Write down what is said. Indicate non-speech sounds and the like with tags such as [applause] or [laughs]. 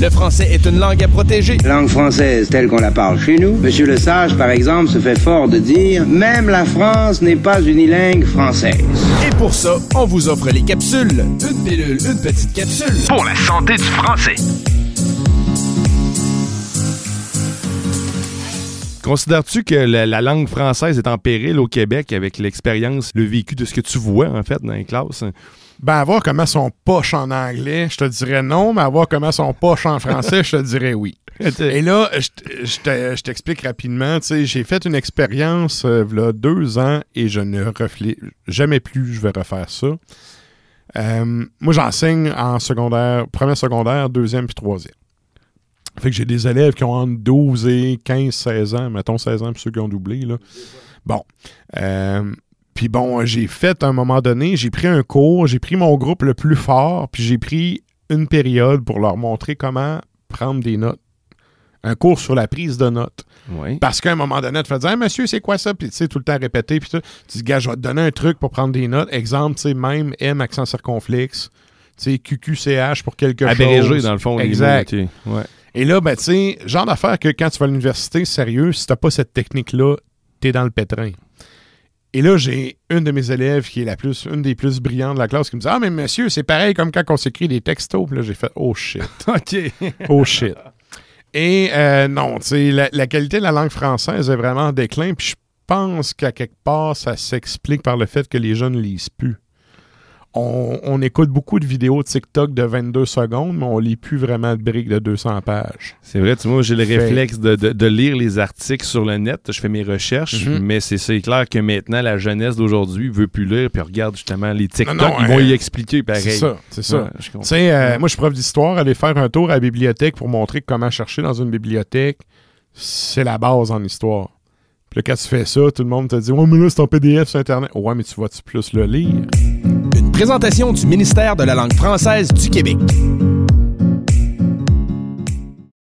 Le français est une langue à protéger. Langue française telle qu'on la parle chez nous. Monsieur Le Sage, par exemple, se fait fort de dire Même la France n'est pas unilingue française. Et pour ça, on vous offre les capsules. Une pilule, une petite capsule. Pour la santé du français. Considères-tu que la, la langue française est en péril au Québec avec l'expérience, le vécu de ce que tu vois, en fait, dans les classes? Ben, à voir comment son poche en anglais, je te dirais non, mais à voir comment son poche en français, je te dirais oui. [laughs] Et là, je t'explique rapidement. tu sais, J'ai fait une expérience euh, deux ans et je ne reflé jamais plus je vais refaire ça. Euh, moi, j'enseigne en secondaire, premier secondaire, deuxième puis troisième. Fait que j'ai des élèves qui ont entre 12 et 15, 16 ans, mettons 16 ans pour ceux qui ont doublé. Là. Bon. Euh, puis bon, j'ai fait à un moment donné, j'ai pris un cours, j'ai pris mon groupe le plus fort, puis j'ai pris une période pour leur montrer comment prendre des notes. Un cours sur la prise de notes. Oui. Parce qu'à un moment donné, tu fais dire, Hey, monsieur, c'est quoi ça? Puis tu sais, tout le temps répéter. Puis tu dis, gars, je vais te donner un truc pour prendre des notes. Exemple, tu sais, même M, accent circonflexe. Tu sais, QQCH pour quelque Abrégé, chose. dans le fond. Exact. Ouais. Et là, ben, tu sais, genre d'affaire que quand tu vas à l'université, sérieux, si t'as pas cette technique-là, t'es dans le pétrin. Et là, j'ai une de mes élèves qui est la plus, une des plus brillantes de la classe qui me dit Ah, mais monsieur, c'est pareil comme quand on s'écrit des textos. Puis là, j'ai fait Oh shit. [laughs] OK. [laughs] Oh shit. Et euh, non, tu sais, la, la qualité de la langue française est vraiment en déclin. Puis je pense qu'à quelque part, ça s'explique par le fait que les jeunes ne lisent plus. On, on écoute beaucoup de vidéos TikTok de 22 secondes, mais on lit plus vraiment de briques de 200 pages. C'est vrai, tu vois, j'ai le Fait- réflexe de, de- de lire les articles sur le net. Je fais mes recherches, Mhm. mais c'est clair que maintenant, la jeunesse d'aujourd'hui veut plus lire, puis regarde justement les TikTok, Non, non, ils vont euh, y expliquer pareil. C'est ça, c'est ça. Ouais, je comprends. Tu sais, euh, moi, je suis prof d'histoire. Aller faire un tour à la bibliothèque pour montrer comment chercher dans une bibliothèque, c'est la base en histoire. Puis là, quand tu fais ça, tout le monde te dit Ouais, mais là, c'est en PDF sur Internet. Ouais, mais tu vas-tu plus le lire? Présentation du ministère de la langue française du Québec.